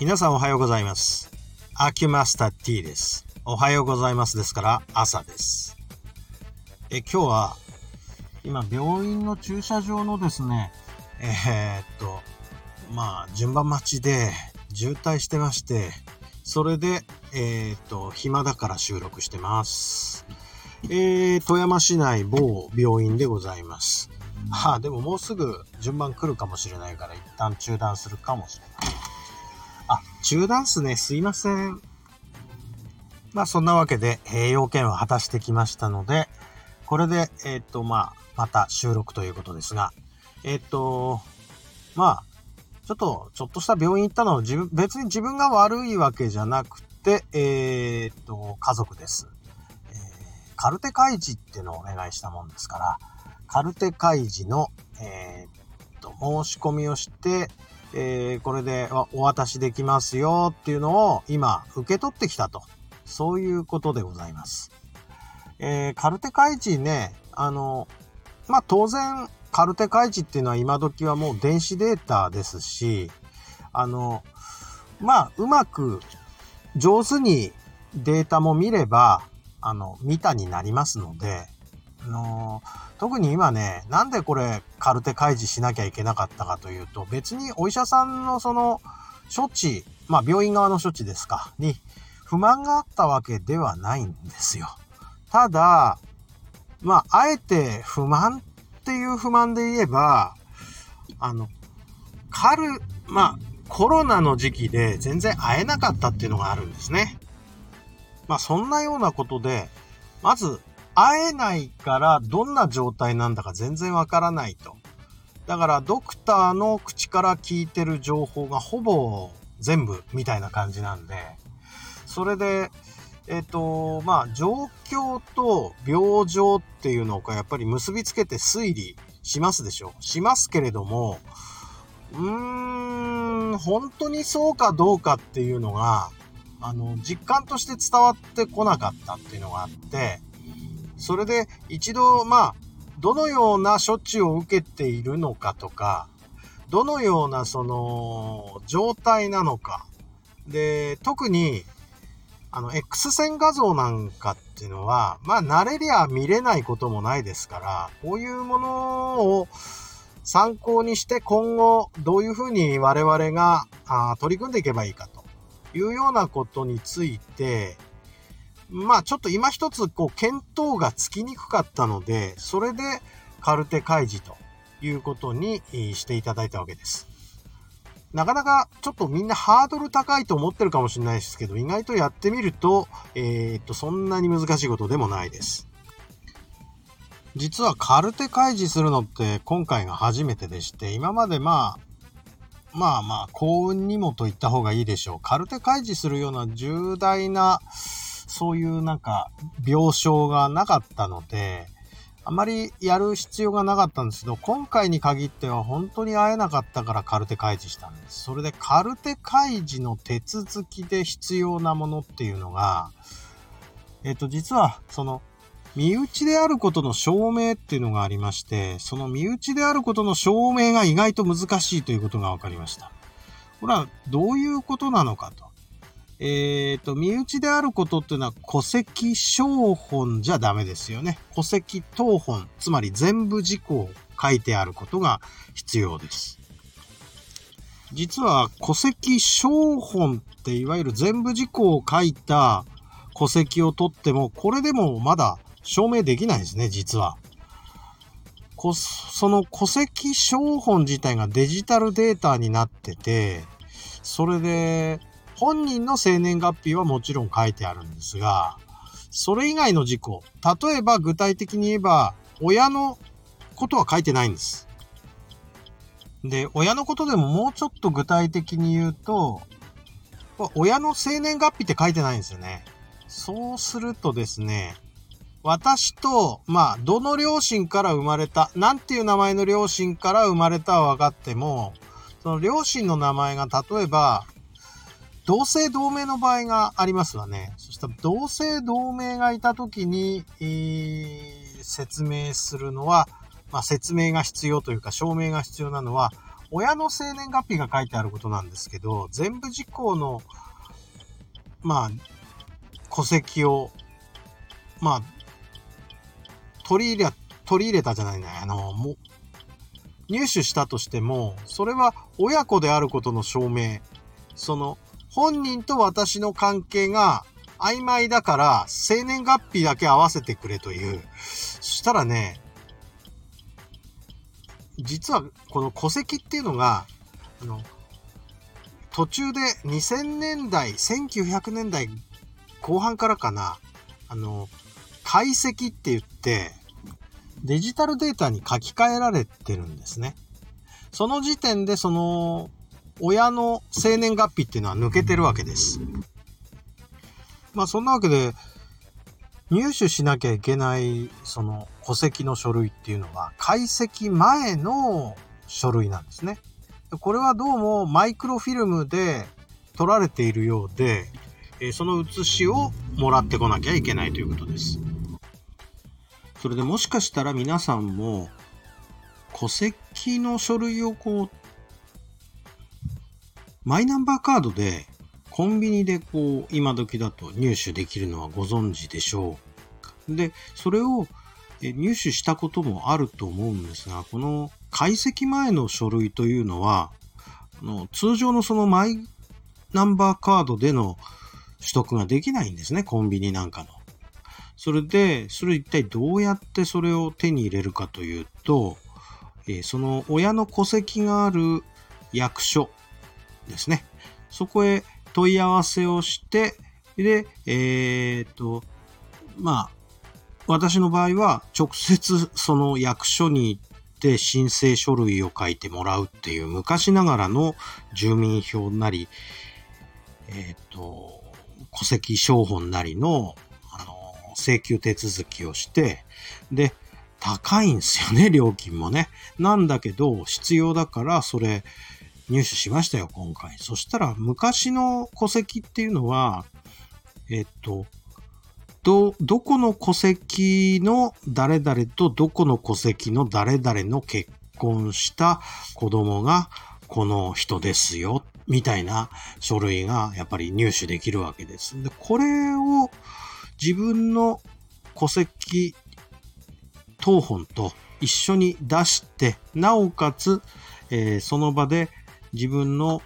皆さんおはようございます。アキュマスタ T です。おはようございますですから朝です。え、今日は今病院の駐車場のですね、えー、っと、まあ順番待ちで渋滞してまして、それで、えー、っと、暇だから収録してます。えー、富山市内某病院でございます。はあ、でももうすぐ順番来るかもしれないから一旦中断するかもしれない。中断っすね。すいません。まあそんなわけで、えー、要件を果たしてきましたので、これで、えっ、と、まあ、また収録ということですが、えっ、と、まあ、ちょっと、ちょっとした病院行ったのは自分、別に自分が悪いわけじゃなくて、えっ、と、家族です。え、カルテ開示っていうのをお願いしたもんですから、カルテ開示の、えっと、申し込みをして、えー、これでお渡しできますよっていうのを今受け取ってきたと。そういうことでございます。えー、カルテ開示ね、あの、まあ、当然、カルテ開示っていうのは今時はもう電子データですし、あの、まあ、うまく上手にデータも見れば、あの、見たになりますので、あの特に今ね、なんでこれカルテ開示しなきゃいけなかったかというと、別にお医者さんのその処置、まあ病院側の処置ですか、に不満があったわけではないんですよ。ただ、まあ、あえて不満っていう不満で言えば、あの、カル、まあ、コロナの時期で全然会えなかったっていうのがあるんですね。まあ、そんなようなことで、まず、会えないからどんな状態なんだか全然わからないと。だからドクターの口から聞いてる情報がほぼ全部みたいな感じなんで、それで、えっ、と、まあ、状況と病状っていうのをやっぱり結びつけて推理しますでしょしますけれども、うーん、本当にそうかどうかっていうのが、あの、実感として伝わってこなかったっていうのがあって、それで一度、まあ、どのような処置を受けているのかとか、どのようなその状態なのか。で、特に、あの、X 線画像なんかっていうのは、まあ、慣れりゃ見れないこともないですから、こういうものを参考にして今後どういうふうに我々があ取り組んでいけばいいかというようなことについて、まあちょっと今一つこう検討がつきにくかったので、それでカルテ開示ということにしていただいたわけです。なかなかちょっとみんなハードル高いと思ってるかもしれないですけど、意外とやってみると、えー、っと、そんなに難しいことでもないです。実はカルテ開示するのって今回が初めてでして、今までまあ、まあまあ幸運にもと言った方がいいでしょう。カルテ開示するような重大なそういうなんか病床がなかったので、あまりやる必要がなかったんですけど、今回に限っては本当に会えなかったからカルテ開示したんです。それでカルテ開示の手続きで必要なものっていうのが、えっ、と、実はその身内であることの証明っていうのがありまして、その身内であることの証明が意外と難しいということが分かりました。これはどういうことなのかと。えっ、ー、と、身内であることっていうのは戸籍証本じゃダメですよね。戸籍謄本、つまり全部事項を書いてあることが必要です。実は戸籍証本っていわゆる全部事項を書いた戸籍を取っても、これでもまだ証明できないですね、実は。その戸籍証本自体がデジタルデータになってて、それで、本人の生年月日はもちろん書いてあるんですが、それ以外の事項、例えば具体的に言えば、親のことは書いてないんです。で、親のことでももうちょっと具体的に言うと、親の生年月日って書いてないんですよね。そうするとですね、私と、まあ、どの両親から生まれた、なんていう名前の両親から生まれたは分かっても、その両親の名前が例えば、同姓同名の場合がありますわね。そしたら同姓同名がいたときに、えー、説明するのは、まあ、説明が必要というか証明が必要なのは、親の生年月日が書いてあることなんですけど、全部事項の、まあ、戸籍を、まあ、取り入れ、取り入れたじゃないね。あの、も入手したとしても、それは親子であることの証明。その、本人と私の関係が曖昧だから、生年月日だけ合わせてくれという。そしたらね、実はこの戸籍っていうのが、あの、途中で2000年代、1900年代後半からかな、あの、解析って言って、デジタルデータに書き換えられてるんですね。その時点でその、親の生年月日っていうのは抜けてるわけです。まあそんなわけで、入手しなきゃいけない、その戸籍の書類っていうのは、解析前の書類なんですね。これはどうもマイクロフィルムで撮られているようで、その写しをもらってこなきゃいけないということです。それでもしかしたら皆さんも戸籍の書類をこう、マイナンバーカードでコンビニでこう、今時だと入手できるのはご存知でしょう。で、それを入手したこともあると思うんですが、この解析前の書類というのは、の通常のそのマイナンバーカードでの取得ができないんですね、コンビニなんかの。それで、それ一体どうやってそれを手に入れるかというと、その親の戸籍がある役所ですね。そこへ問い合わせをして、で、えー、っと、まあ、私の場合は直接その役所に行って申請書類を書いてもらうっていう昔ながらの住民票なり、えっ、と、戸籍商本なりの請求手続きをして、で、高いんですよね、料金もね。なんだけど、必要だから、それ、入手しましたよ、今回。そしたら、昔の戸籍っていうのは、えっと、ど、どこの戸籍の誰々とどこの戸籍の誰々の結婚した子供がこの人ですよ、みたいな書類がやっぱり入手できるわけです。で、これを自分の戸籍謄本と一緒に出して、なおかつ、えー、その場で自分の、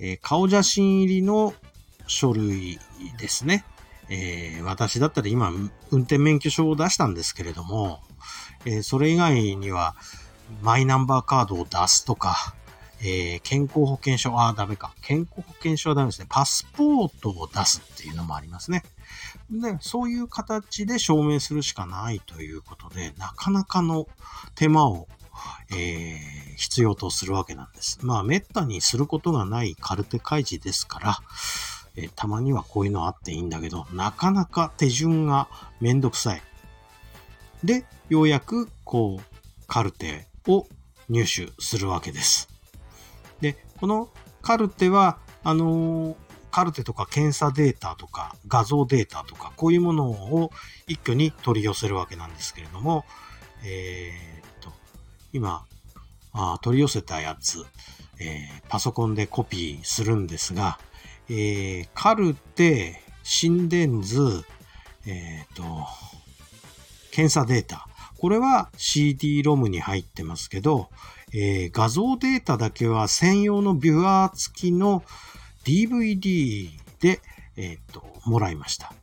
え、顔写真入りの書類ですね。えー、私だったら今、運転免許証を出したんですけれども、えそれ以外には、マイナンバーカードを出すとか、え健康保険証、ああ、ダメか。健康保険証はダメですね。パスポートを出すっていうのもありますね。で、そういう形で証明するしかないということで、なかなかの手間を、えー、必要とするわけなんです。まあ、めったにすることがないカルテ開示ですから、えー、たまにはこういうのあっていいんだけど、なかなか手順がめんどくさい。で、ようやく、こう、カルテを入手するわけです。で、このカルテは、あのー、カルテとか検査データとか画像データとかこういうものを一挙に取り寄せるわけなんですけれども、え、今あ、取り寄せたやつ、えー、パソコンでコピーするんですが、えー、カルテ、心電図、えっと、検査データ。これは CD-ROM に入ってますけど、えー、画像データだけは専用のビュアー付きの DVD で、え、ー、と、もらいました。で、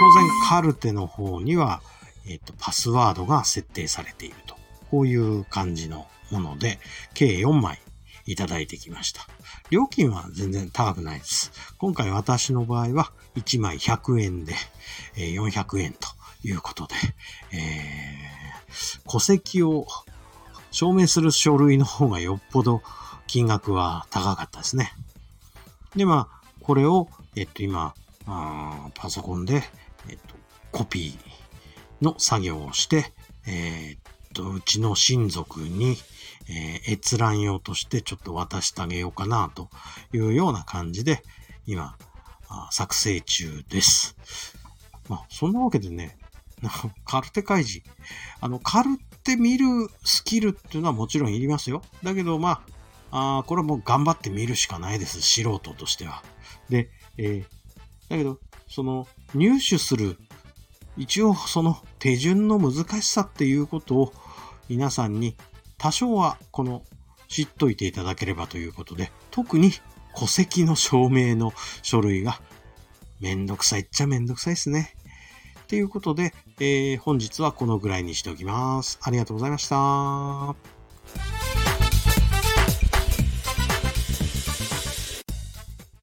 当然カルテの方には、え、ー、と、パスワードが設定されていると。こういう感じのもので、計4枚いただいてきました。料金は全然高くないです。今回私の場合は1枚100円で、400円ということで、えー、戸籍を証明する書類の方がよっぽど金額は高かったですね。で、まあ、これを、えっと、今、パソコンで、えっと、コピーの作業をして、えー、と、うちの親族に、えー、閲覧用としてちょっと渡してあげようかなというような感じで、今、作成中です。まあ、そんなわけでね、カルテ開示。あの、カルテ見るスキルっていうのはもちろんいりますよ。だけど、まあ、あこれはもう頑張って見るしかないです。素人としては。で、えー、だけど、その入手する、一応その手順の難しさっていうことを皆さんに多少はこの知っといていただければということで、特に戸籍の証明の書類がめんどくさいっちゃめんどくさいですね。ということで、えー、本日はこのぐらいにしておきます。ありがとうございました。